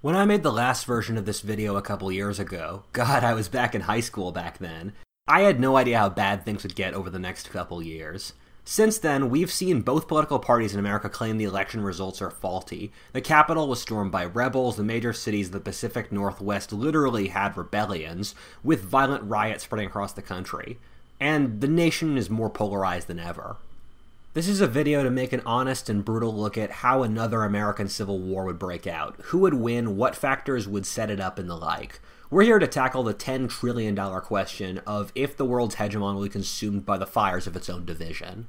When I made the last version of this video a couple years ago, God, I was back in high school back then, I had no idea how bad things would get over the next couple years. Since then, we've seen both political parties in America claim the election results are faulty. The Capitol was stormed by rebels, the major cities of the Pacific Northwest literally had rebellions, with violent riots spreading across the country. And the nation is more polarized than ever. This is a video to make an honest and brutal look at how another American Civil War would break out, who would win, what factors would set it up, and the like. We're here to tackle the $10 trillion question of if the world's hegemon will be consumed by the fires of its own division.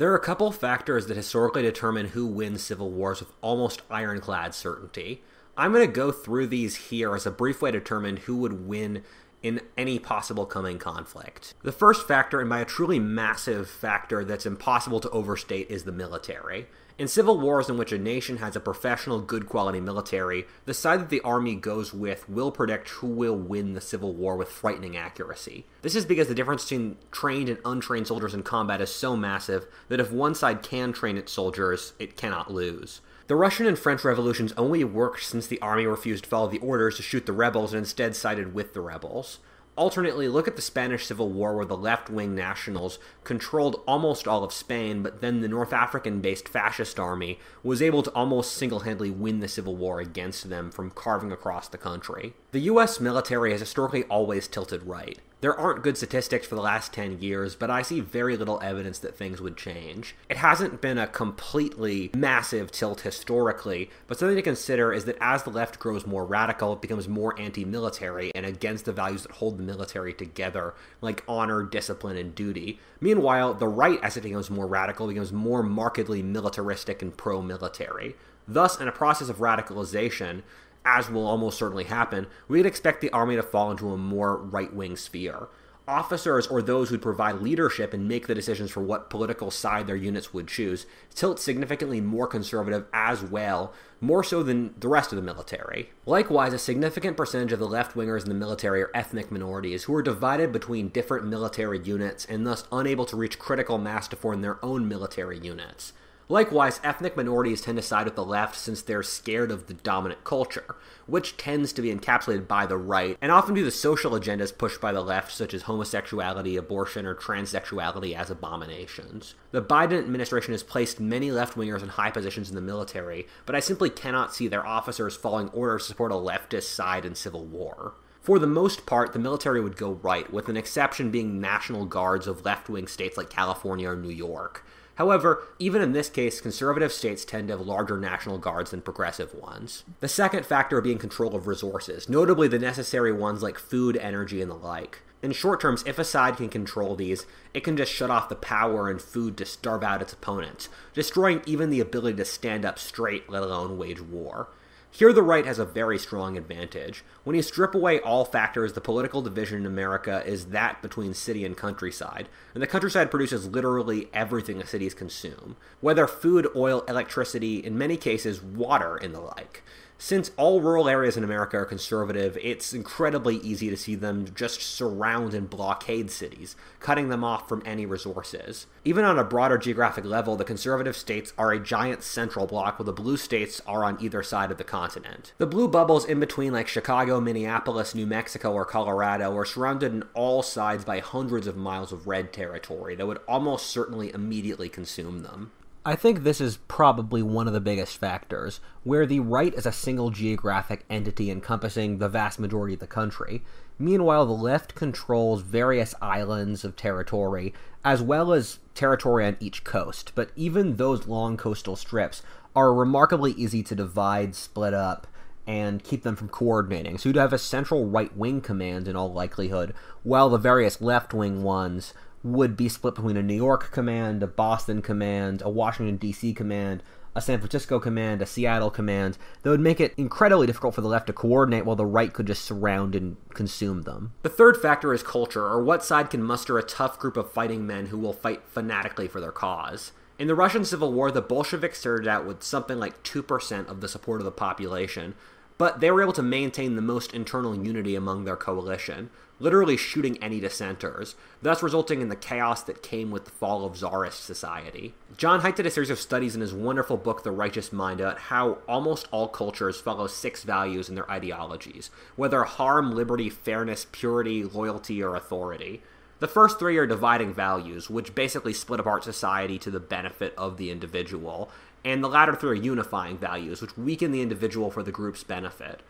There are a couple factors that historically determine who wins civil wars with almost ironclad certainty. I'm going to go through these here as a brief way to determine who would win in any possible coming conflict. The first factor, and by a truly massive factor that's impossible to overstate, is the military. In civil wars in which a nation has a professional, good quality military, the side that the army goes with will predict who will win the civil war with frightening accuracy. This is because the difference between trained and untrained soldiers in combat is so massive that if one side can train its soldiers, it cannot lose. The Russian and French revolutions only worked since the army refused to follow the orders to shoot the rebels and instead sided with the rebels. Alternately, look at the Spanish Civil War, where the left wing nationals controlled almost all of Spain, but then the North African based fascist army was able to almost single handedly win the Civil War against them from carving across the country. The US military has historically always tilted right. There aren't good statistics for the last 10 years, but I see very little evidence that things would change. It hasn't been a completely massive tilt historically, but something to consider is that as the left grows more radical, it becomes more anti military and against the values that hold the military together, like honor, discipline, and duty. Meanwhile, the right, as it becomes more radical, becomes more markedly militaristic and pro military. Thus, in a process of radicalization, as will almost certainly happen, we'd expect the army to fall into a more right wing sphere. Officers or those who'd provide leadership and make the decisions for what political side their units would choose tilt significantly more conservative as well, more so than the rest of the military. Likewise, a significant percentage of the left wingers in the military are ethnic minorities who are divided between different military units and thus unable to reach critical mass to form their own military units. Likewise, ethnic minorities tend to side with the left since they're scared of the dominant culture, which tends to be encapsulated by the right, and often view the social agendas pushed by the left, such as homosexuality, abortion, or transsexuality, as abominations. The Biden administration has placed many left wingers in high positions in the military, but I simply cannot see their officers following orders to support a leftist side in civil war. For the most part, the military would go right, with an exception being National Guards of left wing states like California or New York. However, even in this case, conservative states tend to have larger national guards than progressive ones. The second factor being control of resources, notably the necessary ones like food, energy, and the like. In short terms, if a side can control these, it can just shut off the power and food to starve out its opponents, destroying even the ability to stand up straight, let alone wage war. Here, the right has a very strong advantage. When you strip away all factors, the political division in America is that between city and countryside, and the countryside produces literally everything the cities consume, whether food, oil, electricity, in many cases, water, and the like. Since all rural areas in America are conservative, it's incredibly easy to see them just surround and blockade cities, cutting them off from any resources. Even on a broader geographic level, the conservative states are a giant central block, while the blue states are on either side of the continent. The blue bubbles in between, like Chicago, Minneapolis, New Mexico, or Colorado, are surrounded on all sides by hundreds of miles of red territory that would almost certainly immediately consume them. I think this is probably one of the biggest factors, where the right is a single geographic entity encompassing the vast majority of the country. Meanwhile, the left controls various islands of territory, as well as territory on each coast. But even those long coastal strips are remarkably easy to divide, split up, and keep them from coordinating. So you'd have a central right wing command in all likelihood, while the various left wing ones would be split between a New York command, a Boston command, a Washington, D.C. command, a San Francisco command, a Seattle command, that would make it incredibly difficult for the left to coordinate while the right could just surround and consume them. The third factor is culture, or what side can muster a tough group of fighting men who will fight fanatically for their cause. In the Russian Civil War, the Bolsheviks started out with something like 2% of the support of the population, but they were able to maintain the most internal unity among their coalition, literally shooting any dissenters, thus resulting in the chaos that came with the fall of Tsarist society. John Haidt did a series of studies in his wonderful book, The Righteous Mind, about how almost all cultures follow six values in their ideologies, whether harm, liberty, fairness, purity, loyalty, or authority. The first three are dividing values, which basically split apart society to the benefit of the individual, and the latter three are unifying values, which weaken the individual for the group's benefit.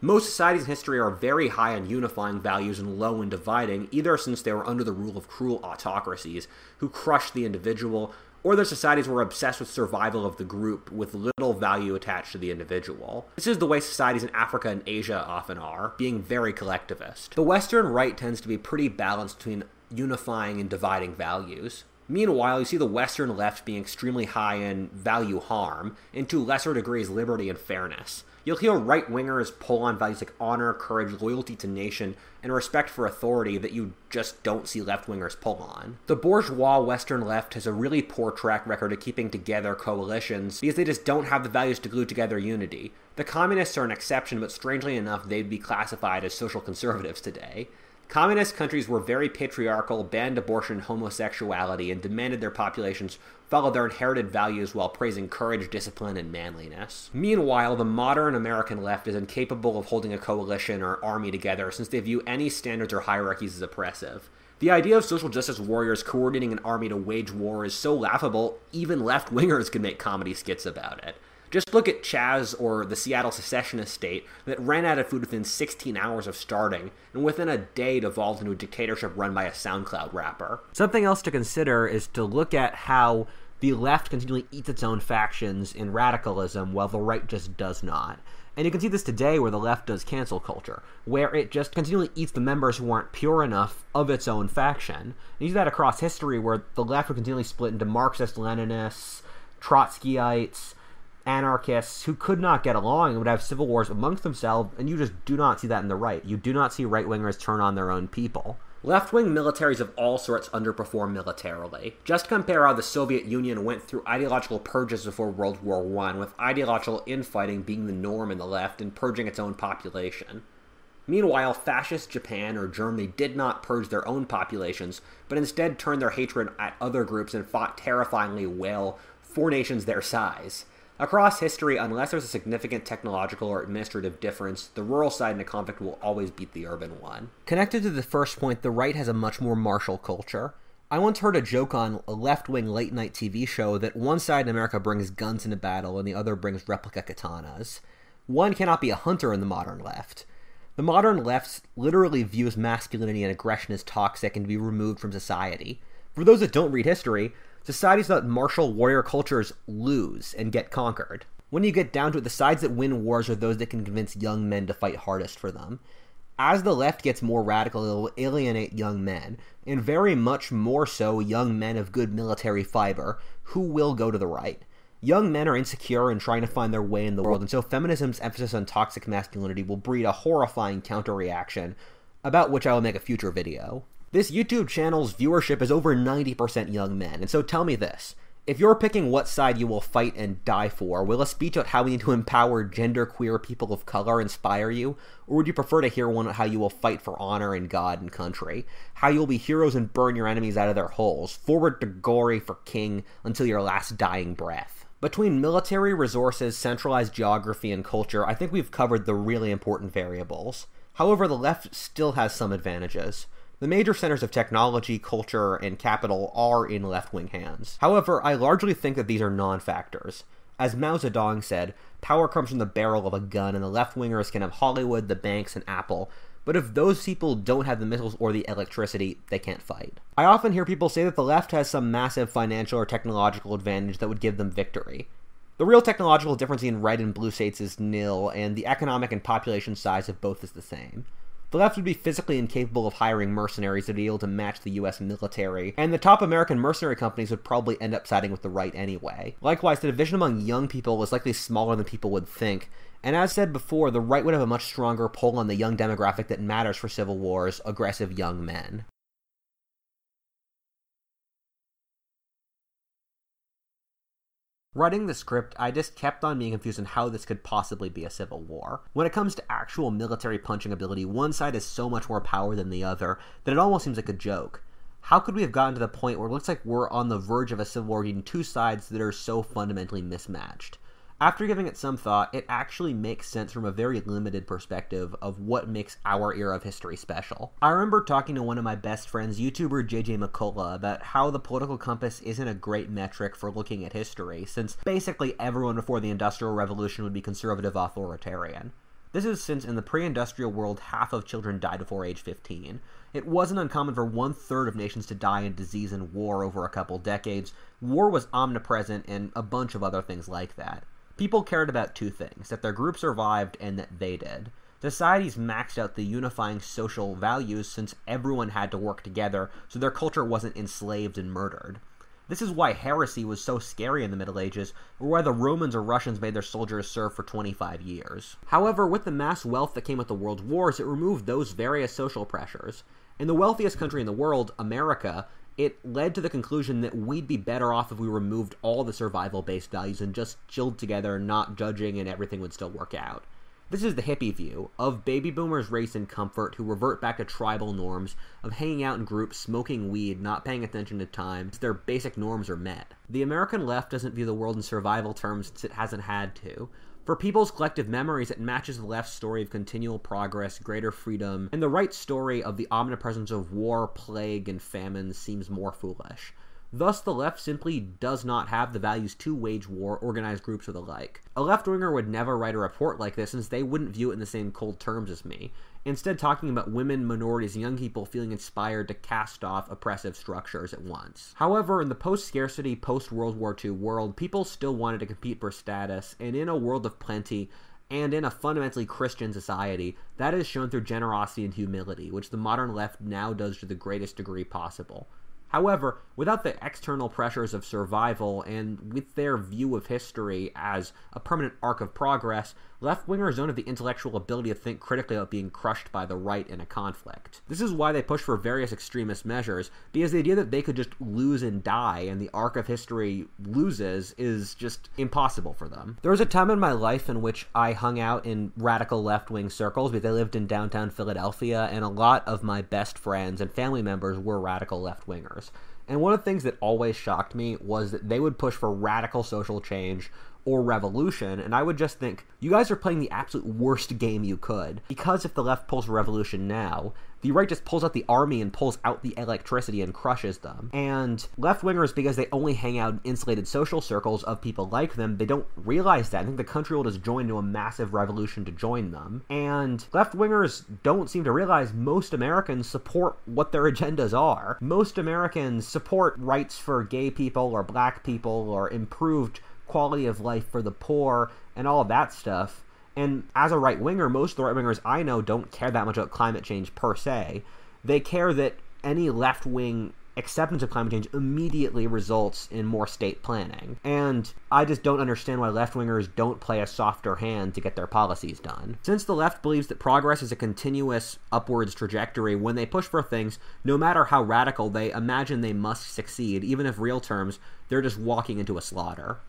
Most societies in history are very high on unifying values and low in dividing, either since they were under the rule of cruel autocracies who crushed the individual, or their societies were obsessed with survival of the group with little value attached to the individual. This is the way societies in Africa and Asia often are, being very collectivist. The Western right tends to be pretty balanced between unifying and dividing values. Meanwhile, you see the Western left being extremely high in value harm, and to lesser degrees liberty and fairness. You'll hear right wingers pull on values like honor, courage, loyalty to nation, and respect for authority that you just don't see left wingers pull on. The bourgeois Western left has a really poor track record of keeping together coalitions because they just don't have the values to glue together unity. The communists are an exception, but strangely enough, they'd be classified as social conservatives today. Communist countries were very patriarchal, banned abortion homosexuality, and demanded their populations follow their inherited values while praising courage, discipline, and manliness. Meanwhile, the modern American left is incapable of holding a coalition or army together since they view any standards or hierarchies as oppressive. The idea of social justice warriors coordinating an army to wage war is so laughable, even left wingers can make comedy skits about it. Just look at Chaz or the Seattle secessionist state that ran out of food within 16 hours of starting, and within a day devolved into a dictatorship run by a SoundCloud rapper. Something else to consider is to look at how the left continually eats its own factions in radicalism while the right just does not. And you can see this today where the left does cancel culture, where it just continually eats the members who aren't pure enough of its own faction. And you see that across history where the left would continually split into Marxist Leninists, Trotskyites, anarchists who could not get along and would have civil wars amongst themselves, and you just do not see that in the right. You do not see right wingers turn on their own people. Left wing militaries of all sorts underperform militarily. Just compare how the Soviet Union went through ideological purges before World War I, with ideological infighting being the norm in the left and purging its own population. Meanwhile, fascist Japan or Germany did not purge their own populations, but instead turned their hatred at other groups and fought terrifyingly well for nations their size. Across history, unless there's a significant technological or administrative difference, the rural side in a conflict will always beat the urban one. Connected to the first point, the right has a much more martial culture. I once heard a joke on a left wing late night TV show that one side in America brings guns into battle and the other brings replica katanas. One cannot be a hunter in the modern left. The modern left literally views masculinity and aggression as toxic and to be removed from society. For those that don't read history, societies that martial warrior cultures lose and get conquered. When you get down to it, the sides that win wars are those that can convince young men to fight hardest for them. As the left gets more radical, it will alienate young men, and very much more so young men of good military fiber, who will go to the right. Young men are insecure and trying to find their way in the world, and so feminism's emphasis on toxic masculinity will breed a horrifying counter reaction, about which I will make a future video. This YouTube channel's viewership is over 90% young men, and so tell me this. If you're picking what side you will fight and die for, will a speech on how we need to empower genderqueer people of color inspire you? Or would you prefer to hear one on how you will fight for honor and God and country? How you will be heroes and burn your enemies out of their holes, forward to glory for king until your last dying breath? Between military resources, centralized geography, and culture, I think we've covered the really important variables. However, the left still has some advantages. The major centers of technology, culture, and capital are in left wing hands. However, I largely think that these are non factors. As Mao Zedong said, power comes from the barrel of a gun, and the left wingers can have Hollywood, the banks, and Apple. But if those people don't have the missiles or the electricity, they can't fight. I often hear people say that the left has some massive financial or technological advantage that would give them victory. The real technological difference in red and blue states is nil, and the economic and population size of both is the same. The left would be physically incapable of hiring mercenaries to be able to match the US military, and the top American mercenary companies would probably end up siding with the right anyway. Likewise, the division among young people was likely smaller than people would think, and as said before, the right would have a much stronger pull on the young demographic that matters for civil wars aggressive young men. Writing the script, I just kept on being confused on how this could possibly be a civil war. When it comes to actual military punching ability, one side has so much more power than the other that it almost seems like a joke. How could we have gotten to the point where it looks like we're on the verge of a civil war between two sides that are so fundamentally mismatched? After giving it some thought, it actually makes sense from a very limited perspective of what makes our era of history special. I remember talking to one of my best friends, YouTuber JJ McCullough, about how the political compass isn't a great metric for looking at history, since basically everyone before the Industrial Revolution would be conservative authoritarian. This is since in the pre industrial world, half of children died before age 15. It wasn't uncommon for one third of nations to die in disease and war over a couple decades. War was omnipresent and a bunch of other things like that. People cared about two things that their group survived and that they did. Societies maxed out the unifying social values since everyone had to work together so their culture wasn't enslaved and murdered. This is why heresy was so scary in the Middle Ages, or why the Romans or Russians made their soldiers serve for 25 years. However, with the mass wealth that came with the world wars, it removed those various social pressures. In the wealthiest country in the world, America, it led to the conclusion that we'd be better off if we removed all the survival based values and just chilled together, not judging, and everything would still work out. This is the hippie view of baby boomers' race and comfort who revert back to tribal norms of hanging out in groups, smoking weed, not paying attention to time, their basic norms are met. The American left doesn't view the world in survival terms since it hasn't had to. For people's collective memories, it matches the left's story of continual progress, greater freedom, and the right story of the omnipresence of war, plague, and famine seems more foolish. Thus, the left simply does not have the values to wage war, organize groups, or the like. A left winger would never write a report like this since they wouldn't view it in the same cold terms as me, instead, talking about women, minorities, and young people feeling inspired to cast off oppressive structures at once. However, in the post scarcity, post World War II world, people still wanted to compete for status, and in a world of plenty, and in a fundamentally Christian society, that is shown through generosity and humility, which the modern left now does to the greatest degree possible. However, without the external pressures of survival and with their view of history as a permanent arc of progress, left wingers don't have the intellectual ability to think critically about being crushed by the right in a conflict. This is why they push for various extremist measures, because the idea that they could just lose and die and the arc of history loses is just impossible for them. There was a time in my life in which I hung out in radical left wing circles because I lived in downtown Philadelphia, and a lot of my best friends and family members were radical left wingers. And one of the things that always shocked me was that they would push for radical social change or revolution, and I would just think, you guys are playing the absolute worst game you could. Because if the left pulls revolution now, the right just pulls out the army and pulls out the electricity and crushes them. And left wingers, because they only hang out in insulated social circles of people like them, they don't realize that. I think the country will just join into a massive revolution to join them. And left wingers don't seem to realize most Americans support what their agendas are. Most Americans support rights for gay people or black people or improved quality of life for the poor and all that stuff. And as a right winger, most of the right wingers I know don't care that much about climate change per se. They care that any left wing acceptance of climate change immediately results in more state planning. And I just don't understand why left wingers don't play a softer hand to get their policies done. Since the left believes that progress is a continuous upwards trajectory, when they push for things, no matter how radical, they imagine they must succeed, even if real terms, they're just walking into a slaughter.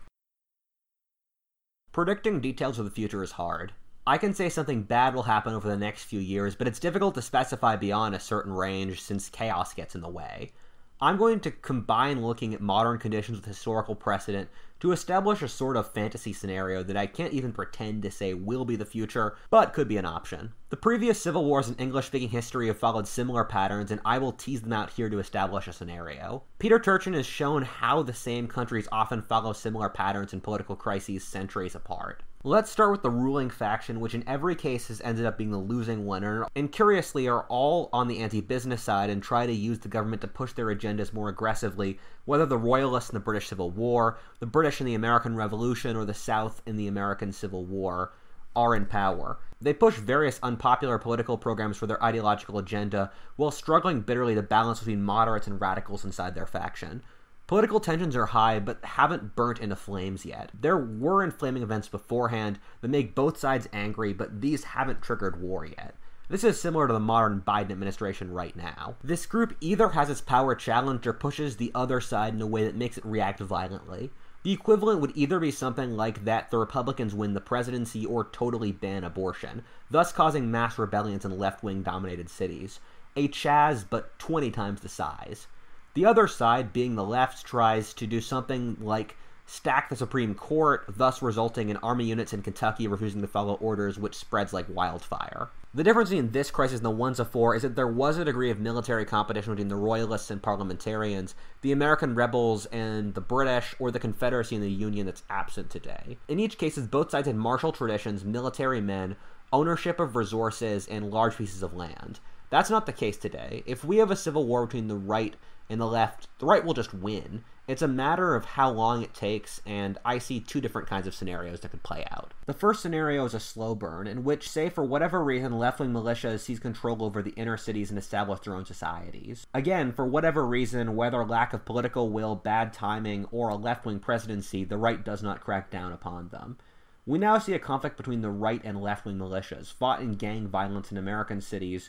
Predicting details of the future is hard. I can say something bad will happen over the next few years, but it's difficult to specify beyond a certain range since chaos gets in the way. I'm going to combine looking at modern conditions with historical precedent to establish a sort of fantasy scenario that I can't even pretend to say will be the future, but could be an option. The previous civil wars in English speaking history have followed similar patterns, and I will tease them out here to establish a scenario. Peter Turchin has shown how the same countries often follow similar patterns in political crises centuries apart. Let's start with the ruling faction, which in every case has ended up being the losing winner, and curiously are all on the anti business side and try to use the government to push their agendas more aggressively, whether the Royalists in the British Civil War, the British in the American Revolution, or the South in the American Civil War are in power. They push various unpopular political programs for their ideological agenda while struggling bitterly to balance between moderates and radicals inside their faction. Political tensions are high, but haven't burnt into flames yet. There were inflaming events beforehand that make both sides angry, but these haven't triggered war yet. This is similar to the modern Biden administration right now. This group either has its power challenged or pushes the other side in a way that makes it react violently. The equivalent would either be something like that the Republicans win the presidency or totally ban abortion, thus causing mass rebellions in left wing dominated cities. A Chaz, but 20 times the size. The other side, being the left, tries to do something like stack the Supreme Court, thus resulting in army units in Kentucky refusing to follow orders, which spreads like wildfire. The difference between this crisis and the ones before is that there was a degree of military competition between the Royalists and parliamentarians, the American rebels and the British, or the Confederacy and the Union that's absent today. In each case, both sides had martial traditions, military men, ownership of resources, and large pieces of land. That's not the case today. If we have a civil war between the right and the left, the right will just win. It's a matter of how long it takes, and I see two different kinds of scenarios that could play out. The first scenario is a slow burn, in which, say, for whatever reason, left wing militias seize control over the inner cities and establish their own societies. Again, for whatever reason, whether lack of political will, bad timing, or a left wing presidency, the right does not crack down upon them. We now see a conflict between the right and left wing militias, fought in gang violence in American cities,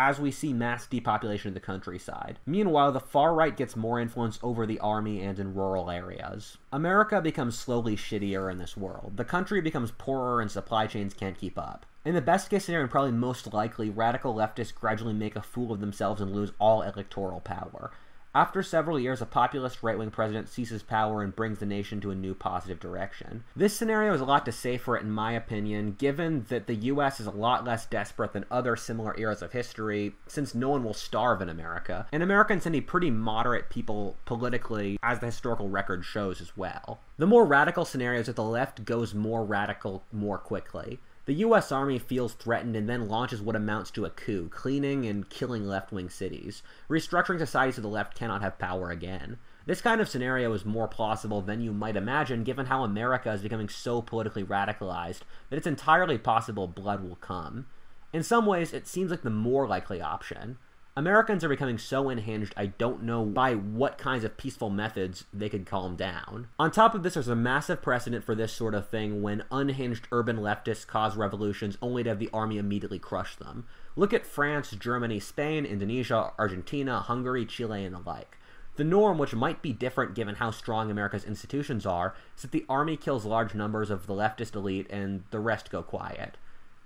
as we see mass depopulation of the countryside. Meanwhile, the far right gets more influence over the army and in rural areas. America becomes slowly shittier in this world. The country becomes poorer and supply chains can't keep up. In the best case scenario, and probably most likely, radical leftists gradually make a fool of themselves and lose all electoral power. After several years, a populist right wing president seizes power and brings the nation to a new positive direction. This scenario is a lot to say for it, in my opinion, given that the US is a lot less desperate than other similar eras of history, since no one will starve in America. And Americans tend to be pretty moderate people politically, as the historical record shows as well. The more radical scenario is that the left goes more radical more quickly. The US Army feels threatened and then launches what amounts to a coup, cleaning and killing left wing cities. Restructuring society so the left cannot have power again. This kind of scenario is more plausible than you might imagine given how America is becoming so politically radicalized that it's entirely possible blood will come. In some ways, it seems like the more likely option. Americans are becoming so unhinged, I don't know by what kinds of peaceful methods they could calm down. On top of this, there's a massive precedent for this sort of thing when unhinged urban leftists cause revolutions only to have the army immediately crush them. Look at France, Germany, Spain, Indonesia, Argentina, Hungary, Chile, and the like. The norm, which might be different given how strong America's institutions are, is that the army kills large numbers of the leftist elite and the rest go quiet.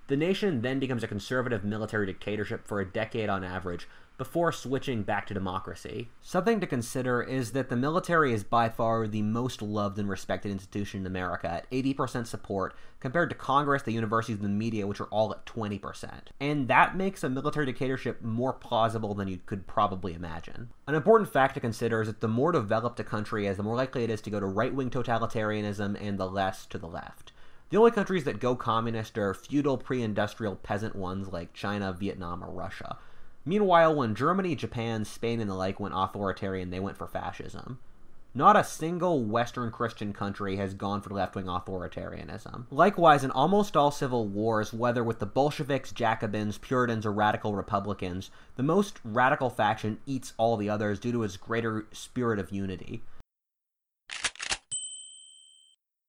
The nation then becomes a conservative military dictatorship for a decade on average, before switching back to democracy. Something to consider is that the military is by far the most loved and respected institution in America at 80% support, compared to Congress, the universities, and the media, which are all at 20%. And that makes a military dictatorship more plausible than you could probably imagine. An important fact to consider is that the more developed a country is, the more likely it is to go to right wing totalitarianism and the less to the left. The only countries that go communist are feudal pre industrial peasant ones like China, Vietnam, or Russia. Meanwhile, when Germany, Japan, Spain, and the like went authoritarian, they went for fascism. Not a single Western Christian country has gone for left wing authoritarianism. Likewise, in almost all civil wars, whether with the Bolsheviks, Jacobins, Puritans, or radical Republicans, the most radical faction eats all the others due to its greater spirit of unity.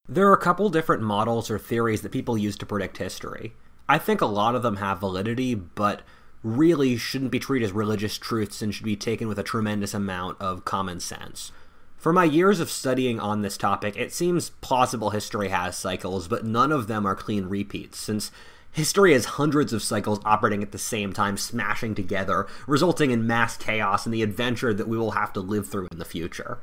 There are a couple different models or theories that people use to predict history. I think a lot of them have validity, but really shouldn't be treated as religious truths and should be taken with a tremendous amount of common sense. For my years of studying on this topic, it seems plausible history has cycles, but none of them are clean repeats, since history has hundreds of cycles operating at the same time, smashing together, resulting in mass chaos and the adventure that we will have to live through in the future.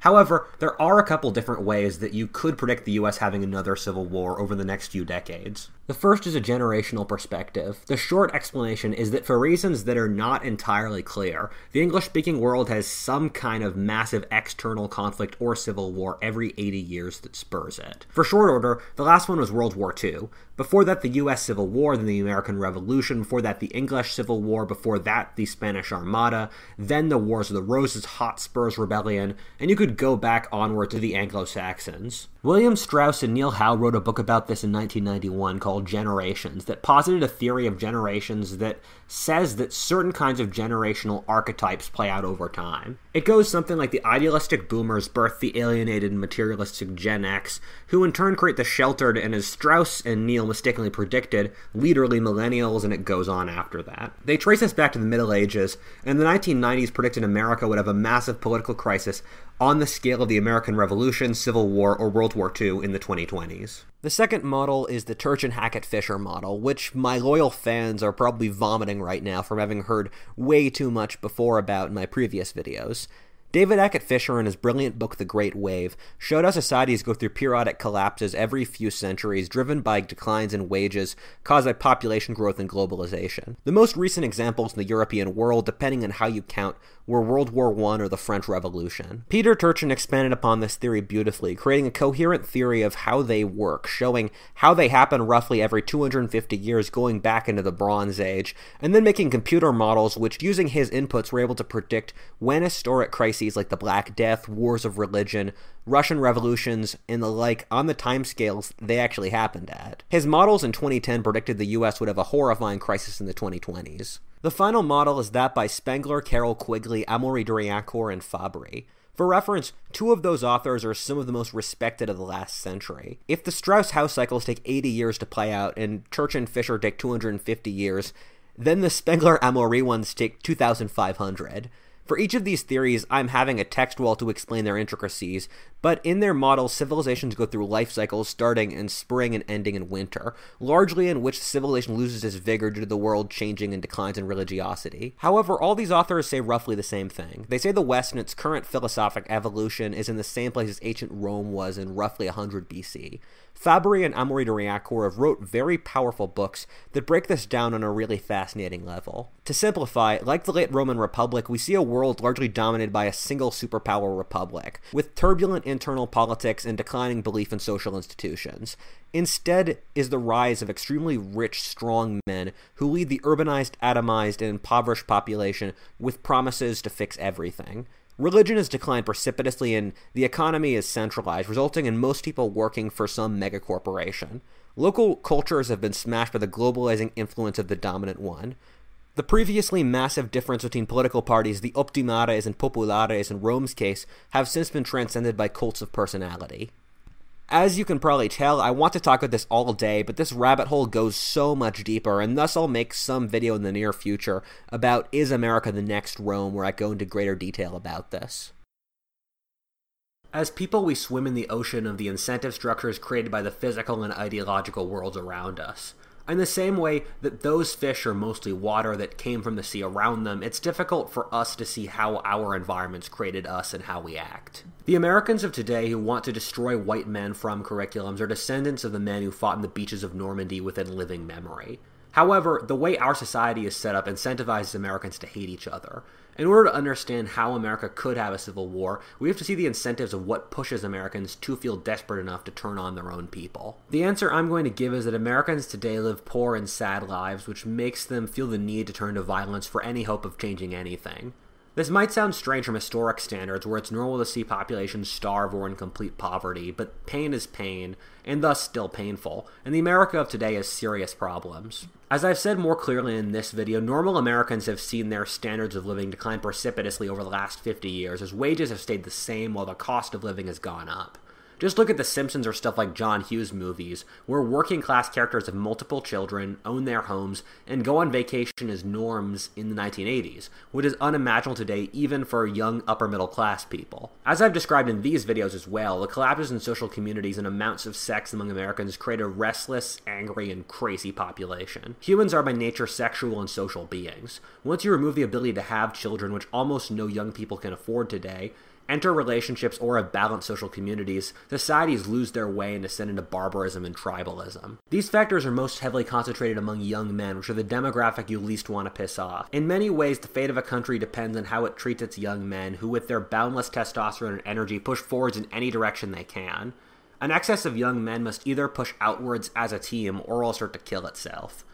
However, there are a couple different ways that you could predict the US having another civil war over the next few decades. The first is a generational perspective. The short explanation is that for reasons that are not entirely clear, the English speaking world has some kind of massive external conflict or civil war every 80 years that spurs it. For short order, the last one was World War II. Before that, the US Civil War, then the American Revolution, before that, the English Civil War, before that, the Spanish Armada, then the Wars of the Roses, Hotspurs Rebellion, and you could go back onward to the Anglo Saxons. William Strauss and Neil Howe wrote a book about this in 1991 called Generations that posited a theory of generations that says that certain kinds of generational archetypes play out over time. It goes something like the idealistic boomers birth the alienated materialistic Gen X, who in turn create the sheltered and, as Strauss and Neil mistakenly predicted, leaderly millennials, and it goes on after that. They trace us back to the Middle Ages, and the 1990s predicted America would have a massive political crisis on the scale of the American Revolution, Civil War, or World War II in the 2020s. The second model is the Turchin Hackett Fischer model, which my loyal fans are probably vomiting right now from having heard way too much before about in my previous videos. David Hackett Fischer, in his brilliant book The Great Wave, showed how societies go through periodic collapses every few centuries, driven by declines in wages caused by population growth and globalization. The most recent examples in the European world, depending on how you count, were World War I or the French Revolution. Peter Turchin expanded upon this theory beautifully, creating a coherent theory of how they work, showing how they happen roughly every 250 years going back into the Bronze Age, and then making computer models which, using his inputs, were able to predict when historic crises like the Black Death, wars of religion, Russian revolutions, and the like on the timescales they actually happened at. His models in 2010 predicted the US would have a horrifying crisis in the 2020s. The final model is that by Spengler, Carroll Quigley, Amaury de Riencourt, and Fabry. For reference, two of those authors are some of the most respected of the last century. If the Strauss house cycles take 80 years to play out and Church and Fisher take 250 years, then the Spengler Amaury ones take 2,500. For each of these theories, I'm having a text wall to explain their intricacies, but in their models, civilizations go through life cycles starting in spring and ending in winter, largely in which civilization loses its vigor due to the world changing and declines in religiosity. However, all these authors say roughly the same thing. They say the West in its current philosophic evolution is in the same place as ancient Rome was in roughly 100 BC. Fabry and Amaury de Riencourt have wrote very powerful books that break this down on a really fascinating level. To simplify, like the late Roman Republic, we see a world largely dominated by a single superpower republic, with turbulent internal politics and declining belief in social institutions. Instead is the rise of extremely rich, strong men who lead the urbanized, atomized, and impoverished population with promises to fix everything. Religion has declined precipitously and the economy is centralized, resulting in most people working for some megacorporation. Local cultures have been smashed by the globalizing influence of the dominant one. The previously massive difference between political parties, the optimates and populares in Rome's case, have since been transcended by cults of personality. As you can probably tell, I want to talk about this all day, but this rabbit hole goes so much deeper, and thus I'll make some video in the near future about Is America the Next Rome, where I go into greater detail about this. As people, we swim in the ocean of the incentive structures created by the physical and ideological worlds around us. In the same way that those fish are mostly water that came from the sea around them, it's difficult for us to see how our environments created us and how we act. The Americans of today who want to destroy white men from curriculums are descendants of the men who fought in the beaches of Normandy within living memory. However, the way our society is set up incentivizes Americans to hate each other. In order to understand how America could have a civil war, we have to see the incentives of what pushes Americans to feel desperate enough to turn on their own people. The answer I'm going to give is that Americans today live poor and sad lives, which makes them feel the need to turn to violence for any hope of changing anything. This might sound strange from historic standards, where it's normal to see populations starve or in complete poverty, but pain is pain, and thus still painful, and the America of today has serious problems. As I've said more clearly in this video, normal Americans have seen their standards of living decline precipitously over the last 50 years, as wages have stayed the same while the cost of living has gone up. Just look at The Simpsons or stuff like John Hughes movies, where working class characters have multiple children, own their homes, and go on vacation as norms in the 1980s, which is unimaginable today even for young upper middle class people. As I've described in these videos as well, the collapses in social communities and amounts of sex among Americans create a restless, angry, and crazy population. Humans are by nature sexual and social beings. Once you remove the ability to have children, which almost no young people can afford today, enter relationships or have balanced social communities, societies lose their way and descend into barbarism and tribalism. These factors are most heavily concentrated among young men, which are the demographic you least want to piss off. In many ways, the fate of a country depends on how it treats its young men, who with their boundless testosterone and energy push forwards in any direction they can. An excess of young men must either push outwards as a team or else start to kill itself.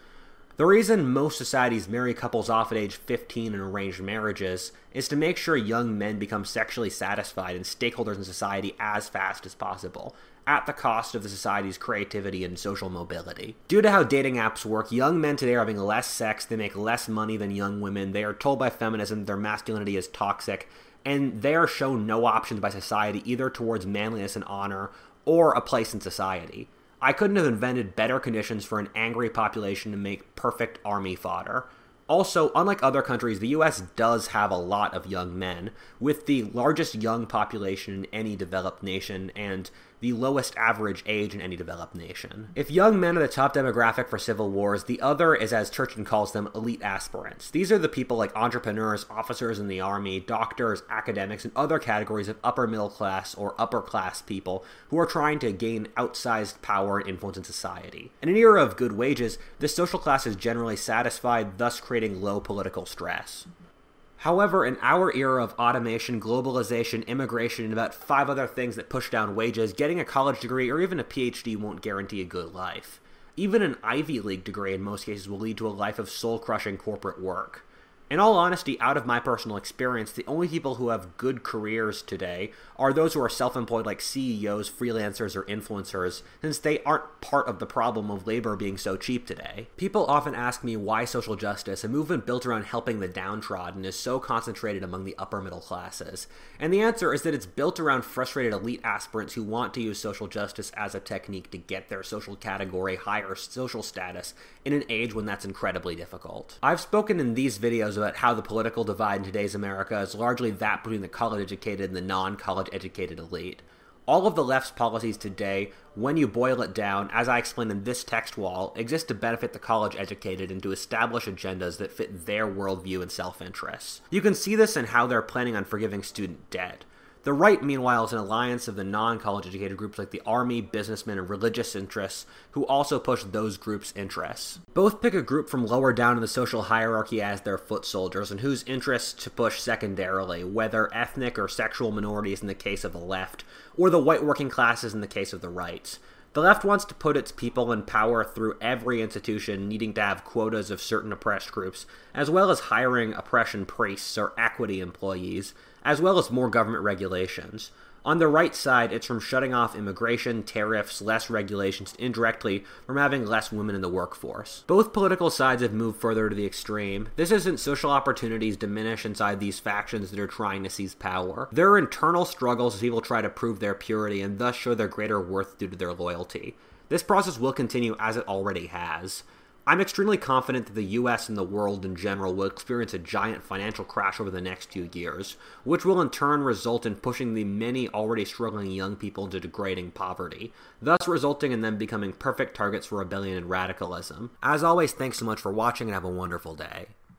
The reason most societies marry couples off at age 15 in arranged marriages is to make sure young men become sexually satisfied and stakeholders in society as fast as possible, at the cost of the society's creativity and social mobility. Due to how dating apps work, young men today are having less sex, they make less money than young women, they are told by feminism their masculinity is toxic, and they are shown no options by society either towards manliness and honor or a place in society. I couldn't have invented better conditions for an angry population to make perfect army fodder. Also, unlike other countries, the US does have a lot of young men, with the largest young population in any developed nation and the lowest average age in any developed nation. If young men are the top demographic for civil wars, the other is, as Turchin calls them, elite aspirants. These are the people like entrepreneurs, officers in the army, doctors, academics, and other categories of upper middle class or upper class people who are trying to gain outsized power and influence in society. In an era of good wages, this social class is generally satisfied, thus creating low political stress. However, in our era of automation, globalization, immigration, and about five other things that push down wages, getting a college degree or even a PhD won't guarantee a good life. Even an Ivy League degree in most cases will lead to a life of soul crushing corporate work. In all honesty, out of my personal experience, the only people who have good careers today are those who are self employed, like CEOs, freelancers, or influencers, since they aren't part of the problem of labor being so cheap today. People often ask me why social justice, a movement built around helping the downtrodden, is so concentrated among the upper middle classes. And the answer is that it's built around frustrated elite aspirants who want to use social justice as a technique to get their social category higher social status in an age when that's incredibly difficult. I've spoken in these videos about how the political divide in today's America is largely that between the college educated and the non college educated elite. All of the left's policies today, when you boil it down, as I explained in this text wall, exist to benefit the college educated and to establish agendas that fit their worldview and self interests. You can see this in how they're planning on forgiving student debt. The right, meanwhile, is an alliance of the non college educated groups like the army, businessmen, and religious interests who also push those groups' interests. Both pick a group from lower down in the social hierarchy as their foot soldiers and whose interests to push secondarily, whether ethnic or sexual minorities in the case of the left, or the white working classes in the case of the right. The left wants to put its people in power through every institution needing to have quotas of certain oppressed groups, as well as hiring oppression priests or equity employees, as well as more government regulations. On the right side, it's from shutting off immigration, tariffs, less regulations, indirectly from having less women in the workforce. Both political sides have moved further to the extreme. This isn't social opportunities diminish inside these factions that are trying to seize power. There are internal struggles as people try to prove their purity and thus show their greater worth due to their loyalty. This process will continue as it already has. I'm extremely confident that the US and the world in general will experience a giant financial crash over the next few years, which will in turn result in pushing the many already struggling young people into degrading poverty, thus resulting in them becoming perfect targets for rebellion and radicalism. As always, thanks so much for watching and have a wonderful day.